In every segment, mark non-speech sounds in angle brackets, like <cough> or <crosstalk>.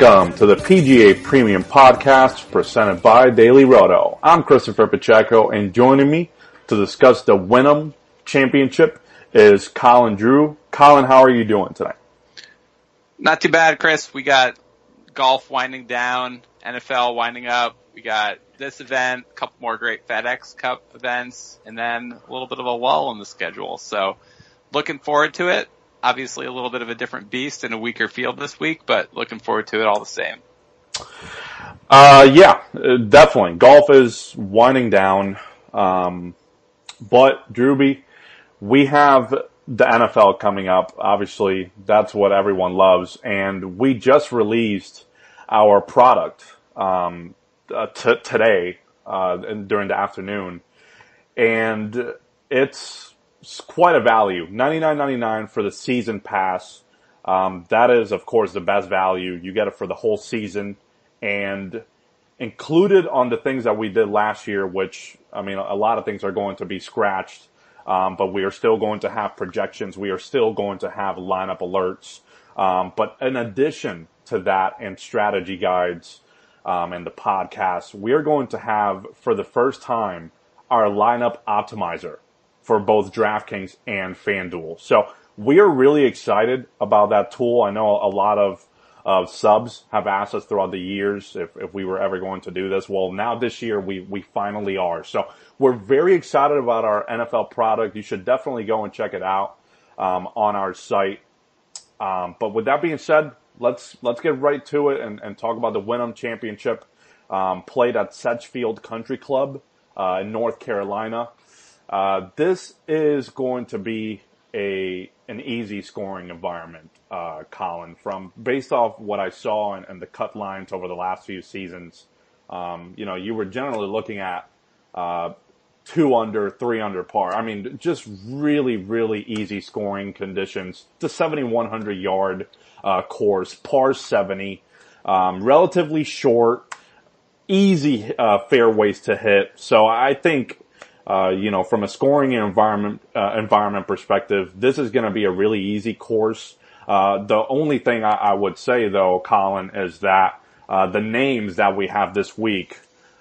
Welcome to the PGA Premium Podcast presented by Daily Roto. I'm Christopher Pacheco and joining me to discuss the Wyndham Championship is Colin Drew. Colin, how are you doing tonight? Not too bad, Chris. We got golf winding down, NFL winding up. We got this event, a couple more great FedEx Cup events, and then a little bit of a lull in the schedule. So looking forward to it. Obviously a little bit of a different beast and a weaker field this week, but looking forward to it all the same. Uh, yeah, definitely. Golf is winding down. Um, but Drewby, we have the NFL coming up. Obviously, that's what everyone loves. And we just released our product, um, uh, t- today, uh, during the afternoon. And it's quite a value. Ninety nine ninety nine for the season pass. Um, that is, of course, the best value. You get it for the whole season and included on the things that we did last year, which, I mean, a lot of things are going to be scratched. Um, but we are still going to have projections. We are still going to have lineup alerts. Um, but in addition to that and strategy guides, um, and the podcast, we are going to have for the first time our lineup optimizer for both DraftKings and FanDuel. So we are really excited about that tool. I know a lot of subs have asked us throughout the years if, if we were ever going to do this. Well, now this year we, we finally are. So we're very excited about our NFL product. You should definitely go and check it out um, on our site. Um, but with that being said, let's let's get right to it and, and talk about the Wyndham Championship um, played at Sedgefield Country Club uh, in North Carolina. Uh, this is going to be a an easy scoring environment, uh, Colin. From based off what I saw and, and the cut lines over the last few seasons, um, you know, you were generally looking at uh, two under, three under par. I mean, just really, really easy scoring conditions. The 7,100 yard uh, course, par 70, um, relatively short, easy uh, fairways to hit. So I think. Uh, you know, from a scoring environment uh, environment perspective, this is going to be a really easy course. Uh, the only thing I, I, would say, though, Colin, is that uh, the names that we have this week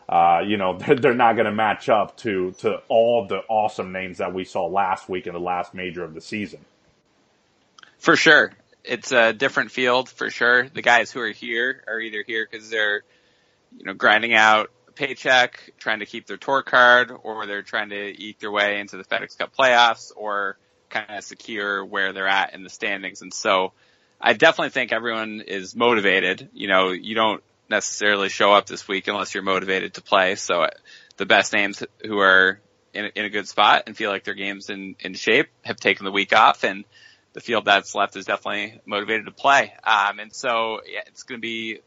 uh, you know, <laughs> they're, they're not going to match up to, to all the awesome names that we saw last week in the last major of the season. For sure. It's a different field for sure. The guys who are here are either here because they're, you know, grinding out paycheck, trying to keep their tour card, or they're trying to eat their way into the FedEx Cup playoffs, or kind of secure where they're at in the standings. And so I definitely think everyone is motivated. You know, you don't necessarily show up this week unless you're motivated to play. So uh, the best names who are in a, in a good spot and feel like their game's in, in shape have taken the week off and the field that's left is definitely motivated to play. Um, and so yeah, it's going to be,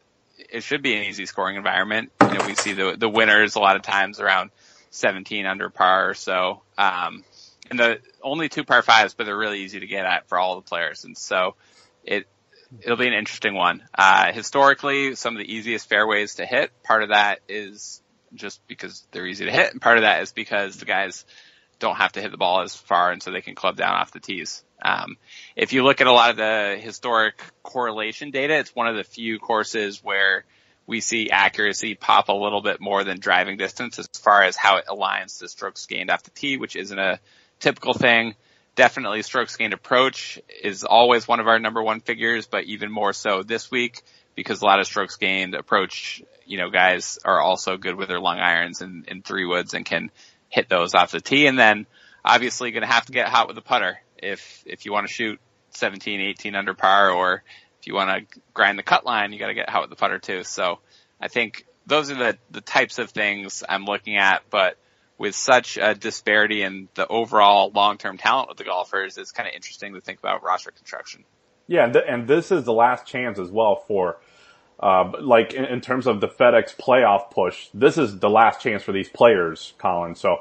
it should be an easy scoring environment. You know, we see the, the winners a lot of times around 17 under par or so. Um, and the only two par fives, but they're really easy to get at for all the players. And so it, it'll be an interesting one. Uh, historically, some of the easiest fairways to hit, part of that is just because they're easy to hit, and part of that is because the guys don't have to hit the ball as far and so they can club down off the tees. Um, if you look at a lot of the historic correlation data, it's one of the few courses where we see accuracy pop a little bit more than driving distance as far as how it aligns to strokes gained off the tee, which isn't a typical thing definitely strokes gained approach is always one of our number one figures, but even more so this week because a lot of strokes gained approach, you know, guys are also good with their long irons and, and three woods and can hit those off the tee. And then obviously going to have to get hot with the putter if, if you want to shoot 17, 18 under par or if you want to grind the cut line, you got to get hot with the putter too. So I think those are the, the types of things I'm looking at, but with such a disparity in the overall long-term talent of the golfers, it's kind of interesting to think about roster construction. Yeah, and, th- and this is the last chance as well for, uh, like in, in, terms of the FedEx playoff push. This is the last chance for these players, Colin. So,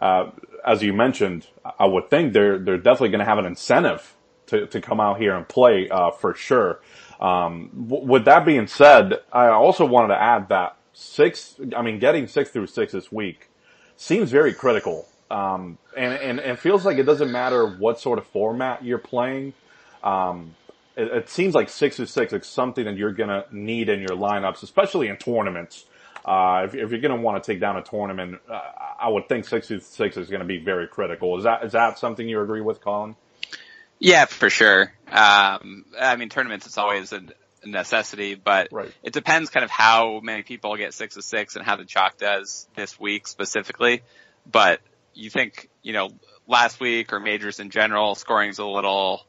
uh, as you mentioned, I would think they're they're definitely going to have an incentive to to come out here and play uh, for sure. Um, w- with that being said, I also wanted to add that six. I mean, getting six through six this week seems very critical. Um, and, and, and feels like it doesn't matter what sort of format you're playing. Um, it, it seems like six is six is something that you're gonna need in your lineups, especially in tournaments. Uh, if, if, you're going to want to take down a tournament, uh, I would think six six is going to be very critical. Is that is that something you agree with, Colin? Yeah, for sure. Um, I mean, tournaments it's always a necessity, but right. it depends kind of how many people get six of six and how the chalk does this week specifically. But you think, you know, last week or majors in general, scoring's a little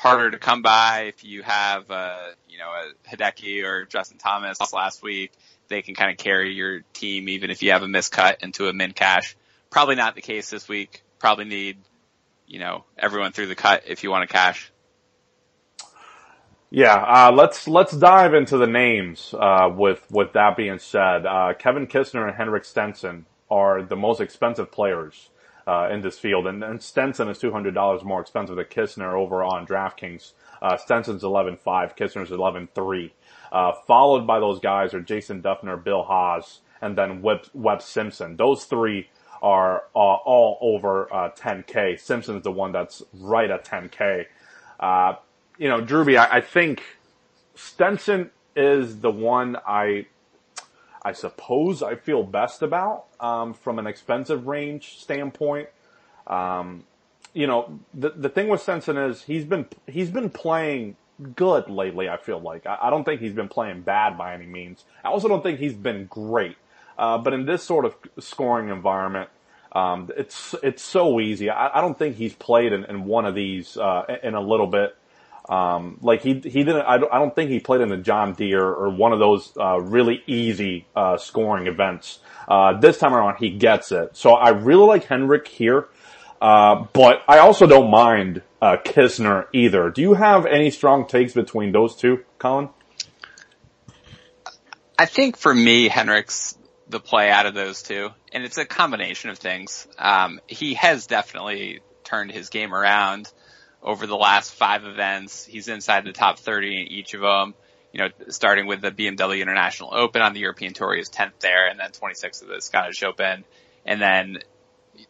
harder to come by if you have, uh, you know, a Hideki or Justin Thomas last week they can kind of carry your team even if you have a miscut into a min cash. Probably not the case this week. Probably need, you know, everyone through the cut if you want to cash. Yeah, uh, let's let's dive into the names. Uh, with with that being said, uh, Kevin Kisner and Henrik Stenson are the most expensive players uh, in this field, and, and Stenson is two hundred dollars more expensive than Kistner over on DraftKings. Uh, Stenson's eleven five, Kisner's eleven three. Uh, followed by those guys are Jason Dufner, Bill Haas, and then Webb, Webb Simpson. Those three are uh, all over uh, 10K. Simpson's the one that's right at 10K. Uh, you know, Drewby, I, I, think Stenson is the one I, I suppose I feel best about um, from an expensive range standpoint. Um, you know, the the thing with Stenson is he's been he's been playing good lately. I feel like I, I, don't think he's been playing bad by any means. I also don't think he's been great. Uh, but in this sort of scoring environment, um, it's it's so easy. I, I don't think he's played in, in one of these uh, in a little bit. Um, like he he didn't. I don't, I don't think he played in the John Deere or one of those uh, really easy uh, scoring events. Uh, this time around, he gets it. So I really like Henrik here. Uh, but I also don't mind uh, Kisner either. Do you have any strong takes between those two, Colin? I think for me, Henrik's the play out of those two, and it's a combination of things. Um, he has definitely turned his game around over the last five events. He's inside the top 30 in each of them. You know, starting with the BMW International Open on the European Tour, he was 10th there, and then 26th at the Scottish Open. And then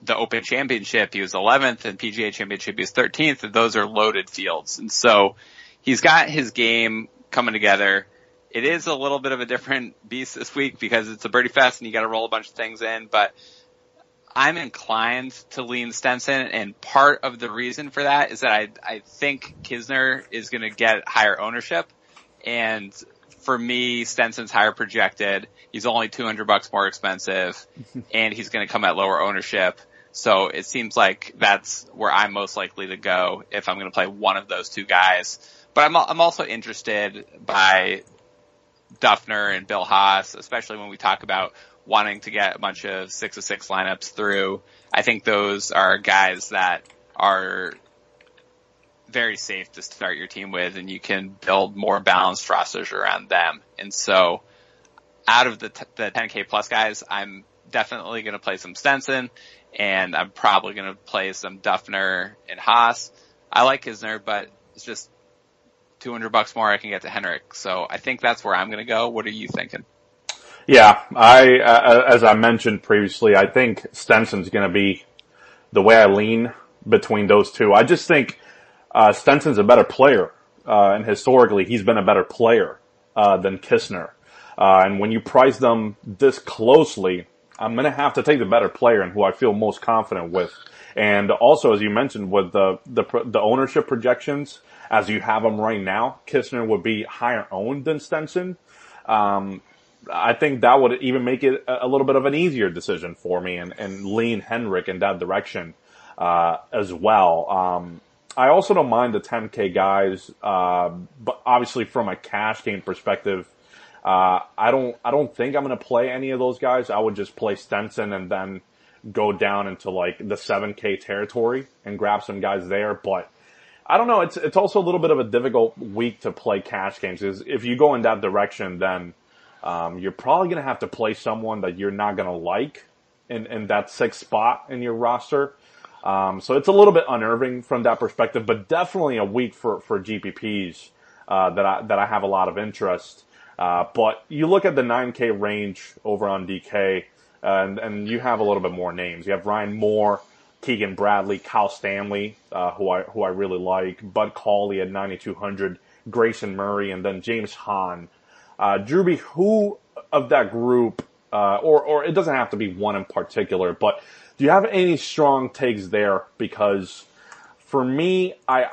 the Open Championship, he was 11th, and PGA Championship, he was 13th, and those are loaded fields. And so he's got his game coming together. It is a little bit of a different beast this week because it's a birdie fest and you got to roll a bunch of things in, but I'm inclined to lean Stenson, and part of the reason for that is that I I think Kisner is going to get higher ownership, and for me, Stenson's higher projected. He's only 200 bucks more expensive <laughs> and he's going to come at lower ownership. So it seems like that's where I'm most likely to go if I'm going to play one of those two guys. But I'm, I'm also interested by Dufner and Bill Haas, especially when we talk about wanting to get a bunch of six of six lineups through. I think those are guys that are very safe to start your team with and you can build more balanced rosters around them. And so out of the, t- the 10k plus guys, I'm definitely going to play some Stenson and I'm probably going to play some Dufner and Haas. I like Kisner, but it's just 200 bucks more I can get to Henrik. So I think that's where I'm going to go. What are you thinking? Yeah, I, uh, as I mentioned previously, I think Stenson's going to be the way I lean between those two. I just think uh, Stenson's a better player, uh, and historically he's been a better player uh, than Kisner. Uh, and when you price them this closely, I'm going to have to take the better player and who I feel most confident with. And also, as you mentioned, with the the, the ownership projections as you have them right now, Kisner would be higher owned than Stenson. Um, I think that would even make it a little bit of an easier decision for me and, and lean Henrik in that direction uh, as well. Um, I also don't mind the 10K guys, uh, but obviously from a cash game perspective, uh, I don't, I don't think I'm going to play any of those guys. I would just play Stenson and then go down into like the 7K territory and grab some guys there. But I don't know. It's, it's also a little bit of a difficult week to play cash games because if you go in that direction, then, um, you're probably going to have to play someone that you're not going to like in, in that sixth spot in your roster. Um, so it's a little bit unnerving from that perspective, but definitely a week for, for GPPs, uh, that I, that I have a lot of interest. Uh, but you look at the 9K range over on DK, and and you have a little bit more names. You have Ryan Moore, Keegan Bradley, Kyle Stanley, uh, who I who I really like, Bud Cauley at 9200, Grayson Murray, and then James Hahn. Uh, Drewby, who of that group, uh, or or it doesn't have to be one in particular, but do you have any strong takes there? Because for me, I,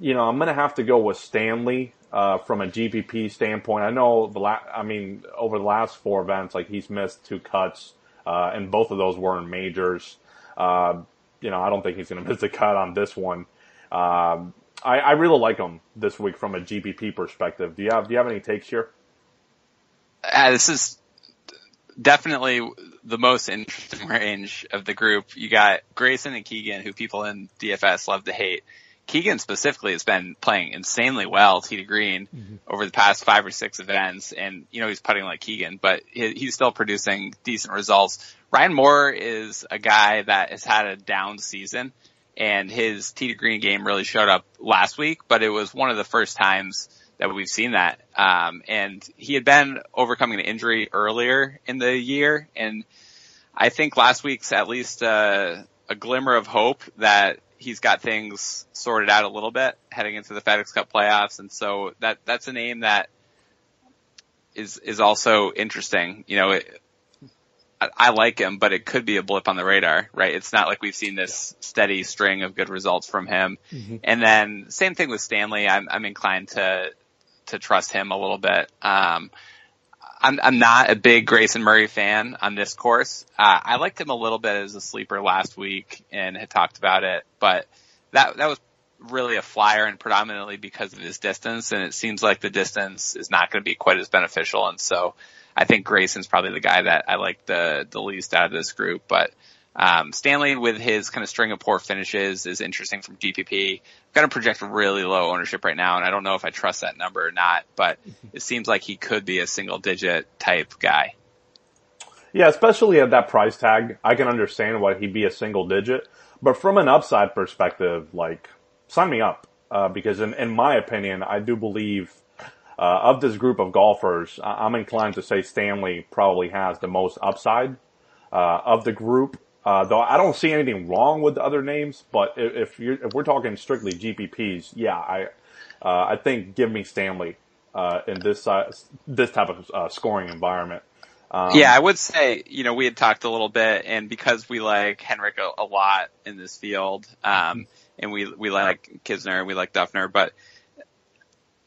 you know, I'm gonna have to go with Stanley. Uh, from a GPP standpoint, I know the la- I mean, over the last four events, like he's missed two cuts, uh, and both of those were in majors. Uh, you know, I don't think he's going <laughs> to miss a cut on this one. Um, I, I really like him this week from a GPP perspective. Do you have Do you have any takes here? Uh, this is definitely the most interesting <laughs> range of the group. You got Grayson and Keegan, who people in DFS love to hate. Keegan specifically has been playing insanely well tee to green mm-hmm. over the past five or six events, and you know he's putting like Keegan, but he, he's still producing decent results. Ryan Moore is a guy that has had a down season, and his tee to green game really showed up last week, but it was one of the first times that we've seen that. Um, and he had been overcoming an injury earlier in the year, and I think last week's at least uh, a glimmer of hope that he's got things sorted out a little bit heading into the FedEx Cup playoffs, and so that that's a name that is is also interesting. You know, it, I, I like him, but it could be a blip on the radar, right? It's not like we've seen this steady string of good results from him. Mm-hmm. And then same thing with Stanley. I'm I'm inclined to to trust him a little bit. Um, I'm, I'm not a big Grayson Murray fan on this course. Uh, I liked him a little bit as a sleeper last week and had talked about it, but that, that was really a flyer and predominantly because of his distance. And it seems like the distance is not going to be quite as beneficial. And so I think Grayson's probably the guy that I like the, the least out of this group, but um, Stanley with his kind of string of poor finishes is interesting from GPP. I've got to project really low ownership right now, and I don't know if I trust that number or not, but <laughs> it seems like he could be a single digit type guy. Yeah, especially at that price tag, I can understand why he'd be a single digit. But from an upside perspective, like, sign me up. Uh, because in, in my opinion, I do believe, uh, of this group of golfers, I'm inclined to say Stanley probably has the most upside, uh, of the group. Uh, though I don't see anything wrong with the other names, but if, if, if we're talking strictly GPPs, yeah, I uh, I think give me Stanley uh, in this uh, this type of uh, scoring environment. Um, yeah, I would say you know we had talked a little bit, and because we like Henrik a, a lot in this field, um, and we we like Kisner and we like Dufner, but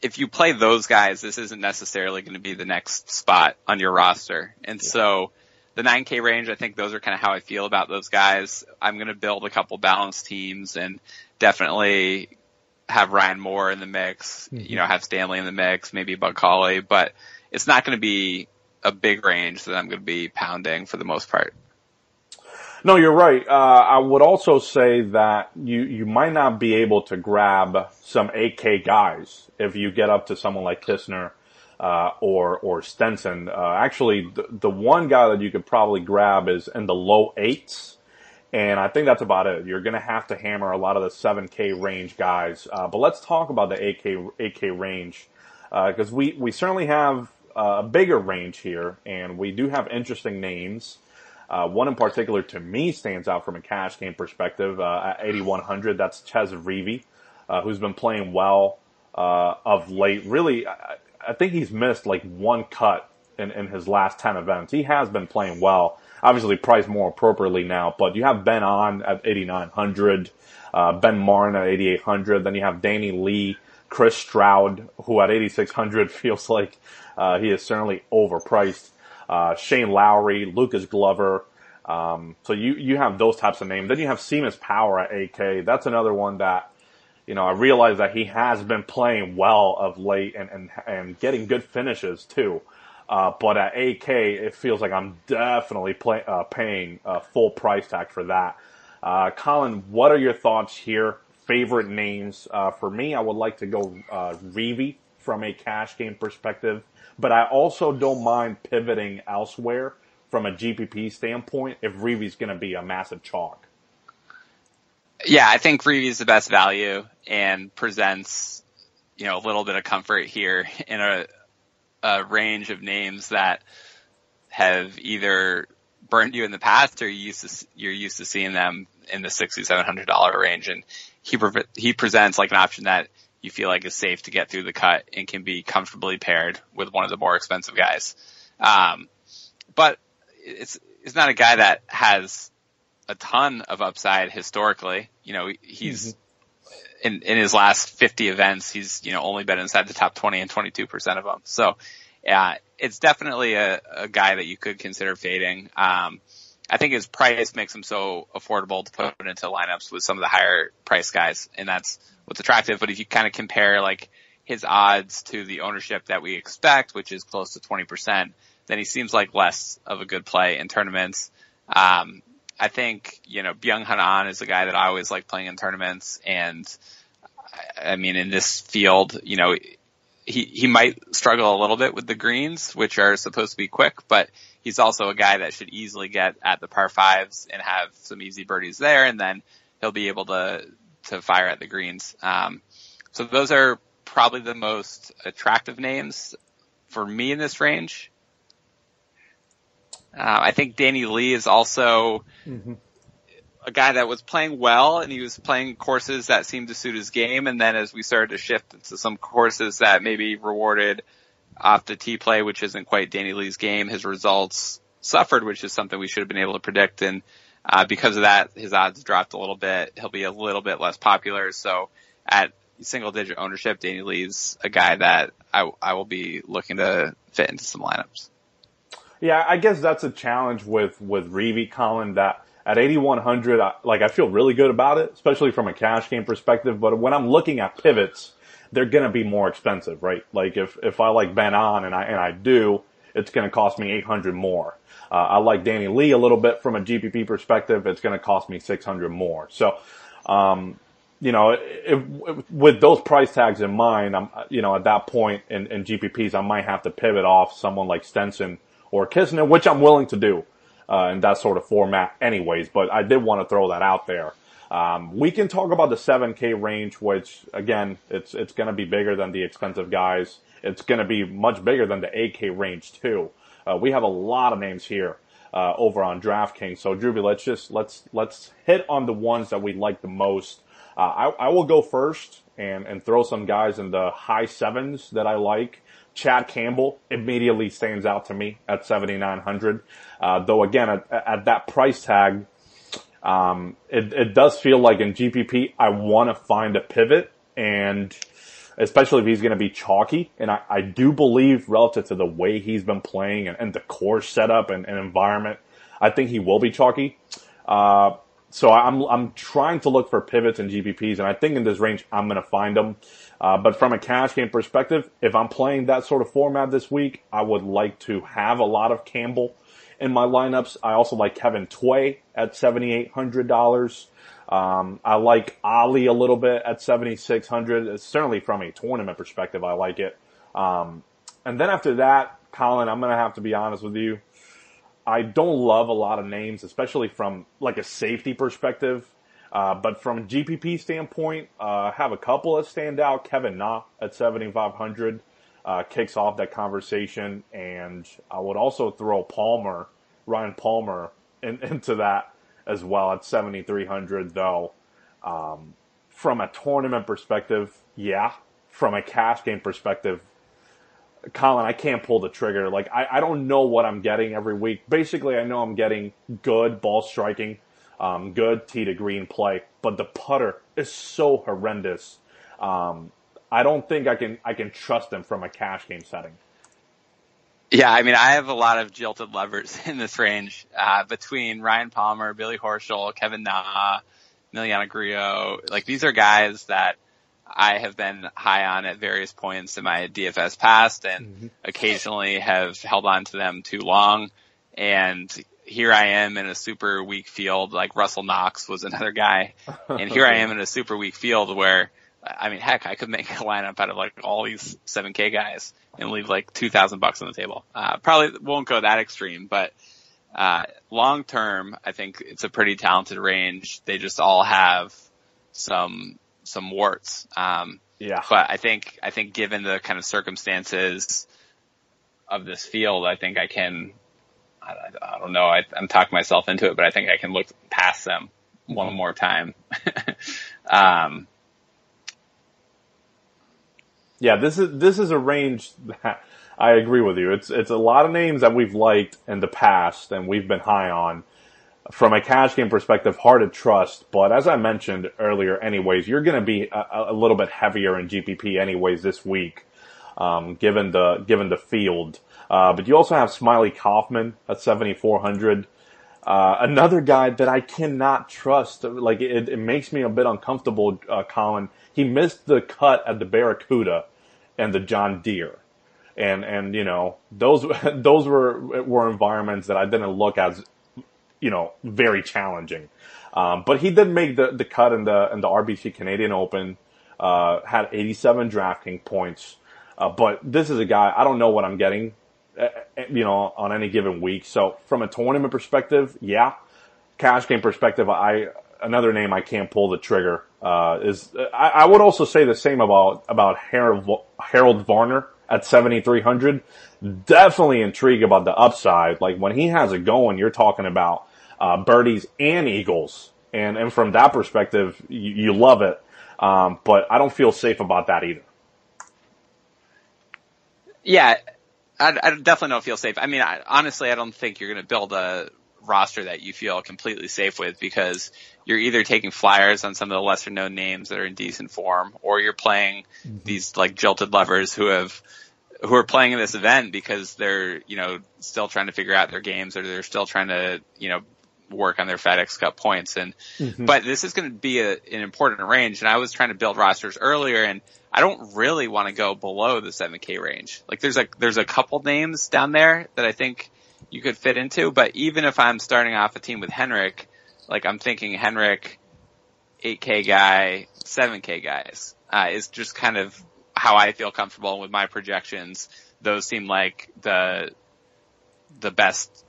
if you play those guys, this isn't necessarily going to be the next spot on your roster, and yeah. so the 9K range, I think those are kind of how I feel about those guys. I'm going to build a couple balanced teams and definitely have Ryan Moore in the mix, mm-hmm. you know, have Stanley in the mix, maybe Bud Cauley, but it's not going to be a big range that I'm going to be pounding for the most part. No, you're right. Uh, I would also say that you, you might not be able to grab some 8K guys if you get up to someone like Kisner uh, or or Stenson. Uh, actually, the, the one guy that you could probably grab is in the low eights, and I think that's about it. You're going to have to hammer a lot of the 7K range guys. Uh, but let's talk about the 8K 8K range because uh, we we certainly have uh, a bigger range here, and we do have interesting names. Uh, one in particular to me stands out from a cash game perspective at 8100. That's Chez Reavie, who's been playing well of late. Really, I think he's missed like one cut in, in his last 10 events. He has been playing well. Obviously priced more appropriately now, but you have Ben An at 8,900, uh, Ben Martin at 8,800. Then you have Danny Lee, Chris Stroud, who at 8,600 <laughs> feels like, uh, he is certainly overpriced. Uh, Shane Lowry, Lucas Glover. Um, so you, you have those types of names. Then you have Seamus Power at 8K. That's another one that you know, I realize that he has been playing well of late and, and, and getting good finishes too. Uh, but at 8K, it feels like I'm definitely play, uh, paying a full price tag for that. Uh, Colin, what are your thoughts here? Favorite names? Uh, for me, I would like to go, uh, from a cash game perspective, but I also don't mind pivoting elsewhere from a GPP standpoint if Reavie's going to be a massive chalk. Yeah, I think Reavie is the best value and presents, you know, a little bit of comfort here in a, a range of names that have either burned you in the past, or you used to you're used to seeing them in the sixty seven hundred dollar range, and he pre- he presents like an option that you feel like is safe to get through the cut and can be comfortably paired with one of the more expensive guys. Um, but it's it's not a guy that has a ton of upside historically. You know, he's mm-hmm. in in his last 50 events, he's you know only been inside the top 20 and 22 percent of them. So, yeah, it's definitely a, a guy that you could consider fading. Um, I think his price makes him so affordable to put into lineups with some of the higher price guys, and that's what's attractive. But if you kind of compare like his odds to the ownership that we expect, which is close to 20%, then he seems like less of a good play in tournaments. Um, I think, you know, Byeong Hun An is a guy that I always like playing in tournaments. And I mean, in this field, you know, he, he might struggle a little bit with the greens, which are supposed to be quick, but he's also a guy that should easily get at the par fives and have some easy birdies there. And then he'll be able to, to fire at the greens. Um, so those are probably the most attractive names for me in this range. Uh, I think Danny Lee is also mm-hmm. a guy that was playing well and he was playing courses that seemed to suit his game. And then as we started to shift into some courses that maybe rewarded off the tee play, which isn't quite Danny Lee's game, his results suffered, which is something we should have been able to predict. And, uh, because of that, his odds dropped a little bit. He'll be a little bit less popular. So at single digit ownership, Danny Lee's a guy that I, I will be looking to fit into some lineups. Yeah, I guess that's a challenge with with Reavie Colin that at 8100 like I feel really good about it, especially from a cash game perspective, but when I'm looking at pivots, they're going to be more expensive, right? Like if if I like Ben An and I and I do, it's going to cost me 800 more. Uh, I like Danny Lee a little bit from a GPP perspective, it's going to cost me 600 more. So um, you know, if, if, with those price tags in mind, I'm, you know, at that point in, in GPPs, I might have to pivot off someone like Stenson or Kisner, which I'm willing to do uh, in that sort of format anyways, but I did want to throw that out there. Um, we can talk about the 7K range, which again, it's, it's going to be bigger than the expensive guys. It's going to be much bigger than the 8K range too. Uh, we have a lot of names here, uh, over on DraftKings. So Drewby, let's just, let's, let's hit on the ones that we like the most. Uh, I, I will go first and, and throw some guys in the high sevens that I like. Chad Campbell immediately stands out to me at 7,900. Uh, though again, at, at, that price tag, um, it, it does feel like in GPP, I want to find a pivot and especially if he's going to be chalky. And I, I do believe relative to the way he's been playing and, and the course setup and, and, environment, I think he will be chalky. Uh, so I'm I'm trying to look for pivots and GPPs, and I think in this range I'm going to find them. Uh, but from a cash game perspective, if I'm playing that sort of format this week, I would like to have a lot of Campbell in my lineups. I also like Kevin Tway at seventy eight hundred dollars. Um, I like Ollie a little bit at seventy six hundred. Certainly from a tournament perspective, I like it. Um, and then after that, Colin, I'm going to have to be honest with you. I don't love a lot of names, especially from like a safety perspective. Uh, but from GPP standpoint, uh, have a couple that stand out. Kevin Na at 7,500 uh, kicks off that conversation, and I would also throw Palmer, Ryan Palmer, in, <laughs> into that as well at 7,300. Though, um, from a tournament perspective, yeah. From a cash game perspective, Colin, I can't pull the trigger. Like, I, I don't know what I'm getting every week. Basically, I know I'm getting good ball striking, um, good tee to green play, but the putter is so horrendous. Um, I don't think I can, I can trust him from a cash game setting. Yeah, I mean, I have a lot of jilted levers <laughs> in this range, uh, between Ryan Palmer, Billy Horschel, Kevin Na, Emiliano Grillo. Like, these are guys that, I have been high on at various points in my DFS past and mm-hmm. occasionally have held on to them too long. And here I am in a super weak field, like Russell Knox was another guy. <laughs> And here I am in a super weak field where, I mean, heck, I could make a lineup out of like all these 7K guys and leave like 2000 bucks on the table. Uh, probably won't go that extreme, but, uh, long term, I think it's a pretty talented range. They just all have some some warts. Um, yeah. But I think I think given the kind of circumstances of this field, I think I can I, I don't know. I, I'm talking myself into it, but I think I can look past them one more time. <laughs> um, yeah, this is this is a range that I agree with you. It's it's a lot of names that we've liked in the past and we've been high on. From a cash game perspective, hard to trust. But as I mentioned earlier, anyways, you're going to be a, a, little bit heavier in GPP anyways this week, um, given the given the field. Uh, but you also have Smylie Kaufman at 7,400. Uh, another guy that I cannot trust. Like it, it makes me a bit uncomfortable. Uh, Colin, he missed the cut at the Barracuda and the John Deere and and you know those <laughs> those were were environments that I didn't look as you know very challenging. Um, but he did make the the cut in the in the RBC Canadian Open. Uh, had 87 DraftKings points. Uh, but this is a guy I don't know what I'm getting, you know, on any given week. So from a tournament perspective, yeah. Cash game perspective, I another name I can't pull the trigger uh, is. I, I, would also say the same about about Harold Harold Varner at 7,300. Definitely intrigued about the upside. Like when he has it going, you're talking about uh, birdies and eagles. And, and from that perspective, you, you love it. Um, but I don't feel safe about that either. Yeah, I, I definitely don't feel safe. I mean, I, honestly, I don't think you're going to build a roster that you feel completely safe with because you're either taking flyers on some of the lesser known names that are in decent form or you're playing mm-hmm. these like jilted lovers who have who are playing in this event because they're, you know, still trying to figure out their games or they're still trying to, you know, work on their FedEx Cup points. And, mm-hmm. but this is going to be a, an important range. And I was trying to build rosters earlier and I don't really want to go below the 7K range. Like there's a, there's a couple names down there that I think you could fit into, but even if I'm starting off a team with Henrik, like I'm thinking Henrik, 8K guy, 7K guys, uh, is just kind of how I feel comfortable with my projections. Those seem like the, the best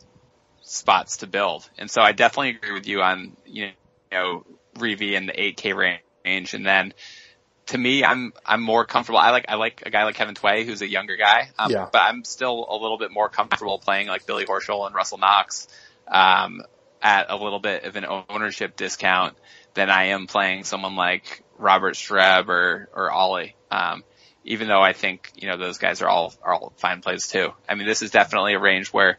spots to build. And so I definitely agree with you on, you know, Reavie in the 8K range. And then to me, I'm, I'm more comfortable. I like, I like a guy like Kevin Tway, who's a younger guy. Um, yeah. but I'm still a little bit more comfortable playing like Billy Horschel and Russell Knox, um, at a little bit of an ownership discount than I am playing someone like Robert Streb or, or Ollie. Um, even though I think, you know, those guys are all, are all fine plays too. I mean, this is definitely a range where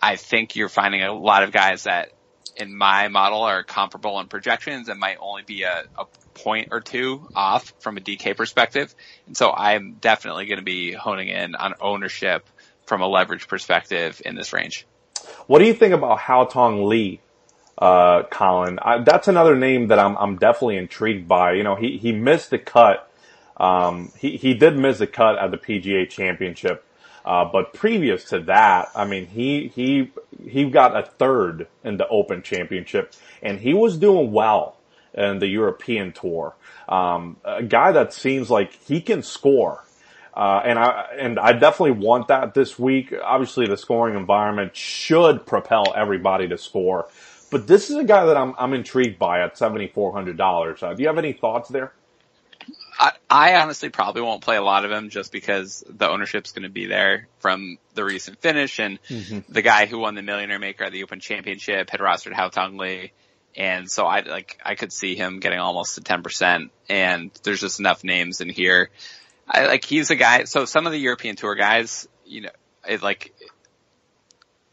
I think you're finding a lot of guys that in my model are comparable in projections and might only be a, a point or two off from a DK perspective. And so I'm definitely going to be honing in on ownership from a leverage perspective in this range. What do you think about Haotong Li, uh, Colin? I, that's another name that I'm, I'm definitely intrigued by. You know, he, he missed the cut. Um, he, he did miss the cut at the PGA championship. Uh, but previous to that, I mean, he, he, he got a third in the Open Championship and he was doing well in the European Tour. Um, a guy that seems like he can score. Uh, and I and I definitely want that this week. Obviously, the scoring environment should propel everybody to score, but this is a guy that I'm I'm intrigued by at seventy four hundred dollars. Uh, do you have any thoughts there? I, I honestly probably won't play a lot of him just because the ownership's going to be there from the recent finish and mm-hmm. the guy who won the Millionaire Maker at the Open Championship had rostered Haotong Li. And so I like, I could see him getting almost to 10% and there's just enough names in here. I like, he's a guy, so some of the European tour guys, you know, it like,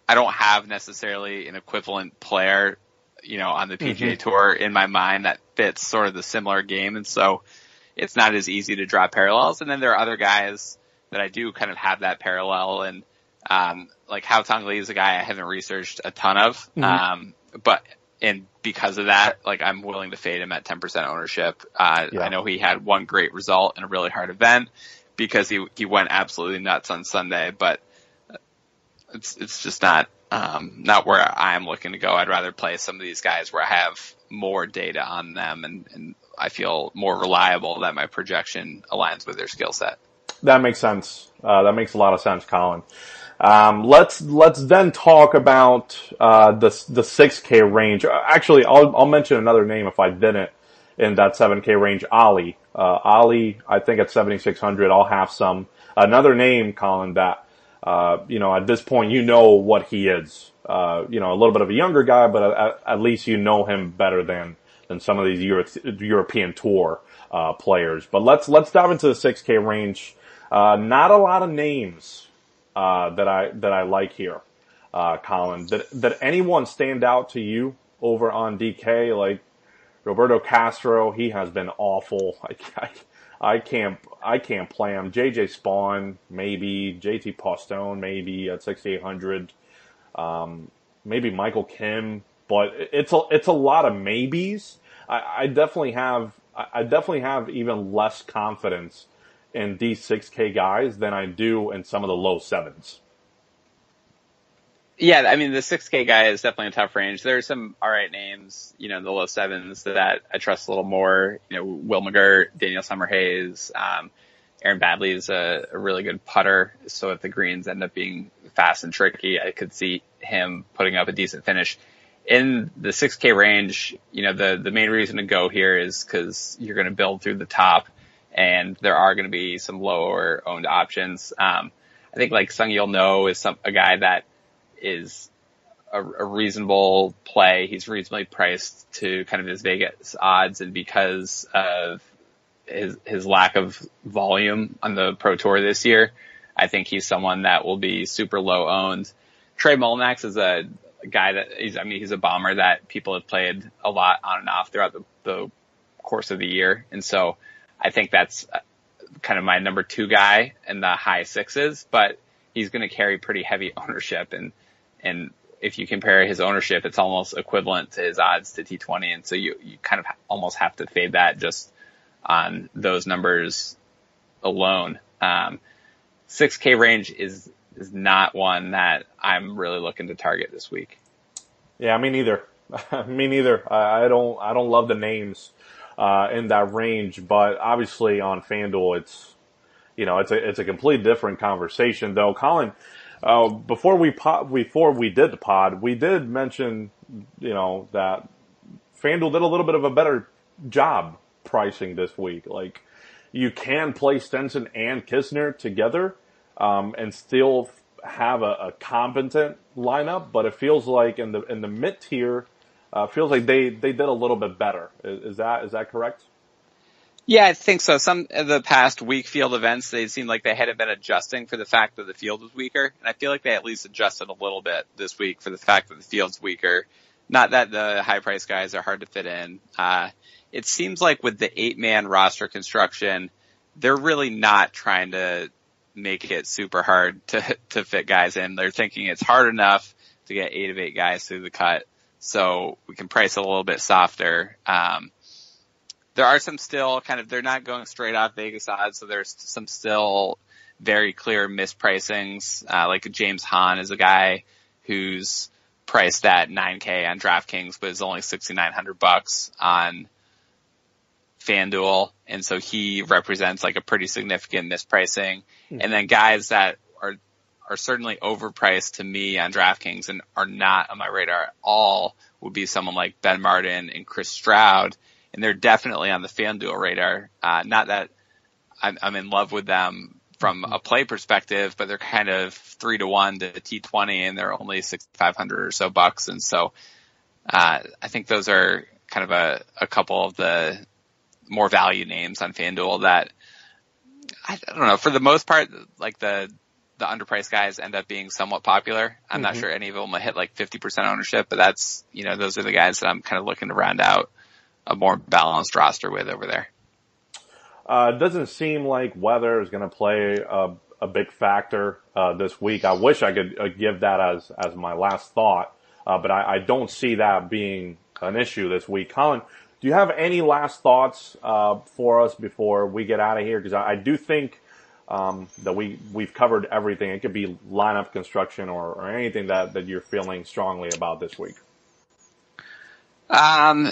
I don't have necessarily an equivalent player, you know, on the PGA mm-hmm. tour in my mind that fits sort of the similar game. And so, it's not as easy to draw parallels. And then there are other guys that I do kind of have that parallel and, um, like Haotong Li is a guy I haven't researched a ton of. Mm-hmm. Um, but, and because of that, like I'm willing to fade him at 10% ownership. Uh, yeah. I know he had one great result in a really hard event because he, he went absolutely nuts on Sunday, but it's, it's just not, um, not where I'm looking to go. I'd rather play some of these guys where I have more data on them and, and I feel more reliable that my projection aligns with their skill set. That makes sense. Uh, that makes a lot of sense, Colin. Um, let's let's then talk about uh, the the 6K range. Actually, I'll I'll mention another name if I didn't in that 7K range. Ollie, uh, Ollie, I think at 7600, I'll have some. Another name, Colin, that uh, you know, at this point, you know what he is. Uh, you know, a little bit of a younger guy, but at, at least you know him better than than some of these Euro- European Tour uh, players. But let's let's dive into the 6K range. Uh, not a lot of names uh, that I that I like here, uh, Colin. That did anyone stand out to you over on DK? Like Roberto Castro, he has been awful. <laughs> I, I, I can't I can't play him. JJ Spaun maybe JT Poston, maybe at 6800. Um, maybe Michael Kim, but it's a it's a lot of maybes. I, I definitely have I definitely have even less confidence in these 6K guys than I do in some of the low sevens. Yeah, I mean the 6K guy is definitely a tough range. There are some alright names, you know, in the low sevens that I trust a little more. You know, Will McGirt, Daniel Summerhays, um, Aaron Baddeley is a, a, really good putter. So if the greens end up being fast and tricky, I could see him putting up a decent finish. In the 6K range, you know, the, the main reason to go here is because you're going to build through the top and there are going to be some lower owned options. Um, I think like Seung-Yul Noh is some, a guy that is a, a, reasonable play. He's reasonably priced to kind of his Vegas odds, and because of his his lack of volume on the Pro Tour this year, I think he's someone that will be super low owned. Trey Mullinax is a guy that he's I mean he's a bomber that people have played a lot on and off throughout the, the course of the year, and so I think that's uh, kind of my number two guy in the high sixes, but he's going to carry pretty heavy <laughs> ownership and and if you compare his ownership, it's almost equivalent to his odds to T20. And so you, you kind of almost have to fade that just on those numbers alone. Um, 6K range is, is not one that I'm really looking to target this week. Yeah, me neither. <laughs> me neither. I, I, don't, I don't love the names, uh, in that range, but obviously on FanDuel, it's, you know, it's a, it's a completely different conversation though. Colin, uh, before we pod, before we did the pod, we did mention, you know, that FanDuel did a little bit of a better job pricing this week. Like, you can play Stenson and Kisner together, um, and still have a, a, competent lineup, but it feels like in the, in the mid tier, uh, feels like they, they did a little bit better. Is, is that, is that correct? Yeah, I think so. Some of the past weak field events, they seemed like they had been adjusting for the fact that the field was weaker. And I feel like they at least adjusted a little bit this week for the fact that the field's weaker. Not that the high price guys are hard to fit in. Uh, it seems like with the eight man roster construction, they're really not trying to make it super hard to, <laughs> to fit guys in. They're thinking it's hard enough to get eight of eight guys through the cut. So we can price a little bit softer. Um, there are some still kind of, they're not going straight off Vegas odds, so there's some still very clear mispricings. Uh, like James Hahn is a guy who's priced at 9k on DraftKings, but is only 6,900 bucks on FanDuel. And so he represents like a pretty significant mispricing. Mm-hmm. And then guys that are, are certainly overpriced to me on DraftKings and are not on my radar at all would be someone like Ben Martin and Chris Stroud and they're definitely on the FanDuel radar. Uh, not that I'm, I'm in love with them from a play perspective, but they're kind of three to one to T20 and they're only 6,500 or so bucks. And so, uh, I think those are kind of a, a couple of the more value names on FanDuel that I, I don't know, for the most part, like the, the underpriced guys end up being somewhat popular. I'm mm-hmm. not sure any of them will hit like 50% ownership, but that's, you know, those are the guys that I'm kind of looking to round out a more balanced roster with over there. Uh, doesn't seem like weather is going to play a, a, big factor uh, this week. I wish I could uh, give that as as my last thought, uh, but I, I, don't see that being an issue this week. Colin, do you have any last thoughts uh, for us before we get out of here? Because I, I, do think um, that we we've covered everything. It could be lineup construction or, or anything that that you're feeling strongly about this week. Um,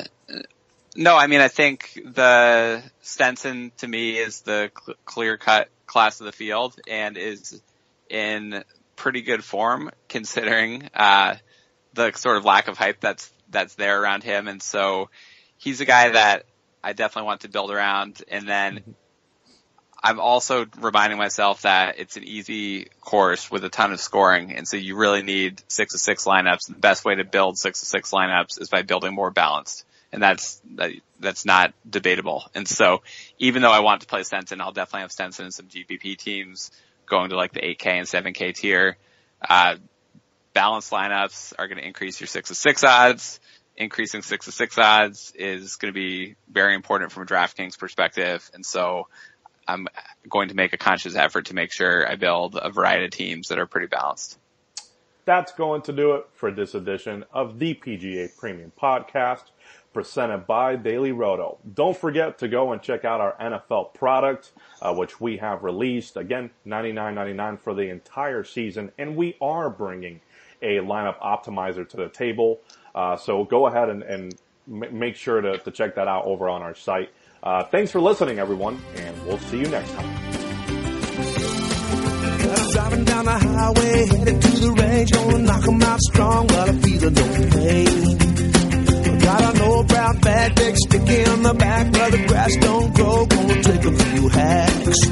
no, I mean, I think the Stenson to me is the cl- clear cut class of the field and is in pretty good form considering, uh, the sort of lack of hype that's, that's there around him. And so he's a guy that I definitely want to build around. And then I'm also reminding myself that it's an easy course with a ton of scoring, and so you really need six of six lineups. The best way to build six of six lineups is by building more balanced, and that's that, that's not debatable. And so, even though I want to play Stenson, I'll definitely have Stenson in some GPP teams going to like the 8K and 7K tier. Uh, balanced lineups are going to increase your six of six odds. Increasing six to six odds is going to be very important from a DraftKings perspective, and so I'm going to make a conscious effort to make sure I build a variety of teams that are pretty balanced. That's going to do it for this edition of the PGA Premium Podcast presented by Daily Roto. Don't forget to go and check out our NFL product, uh, which we have released again, $99.99 for the entire season, and we are bringing a lineup optimizer to the table. Uh, so go ahead and, and m- make sure to, to, check that out over on our site. Uh, thanks for listening, everyone, and we'll see you next time. Got an old brown bag, big sticky on the back, the grass don't grow. Gonna take a few hacks.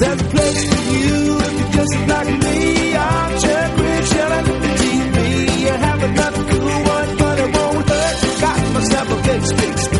There's a place for you if you're just like me. I'll check rich, at the TV, have cake sticks.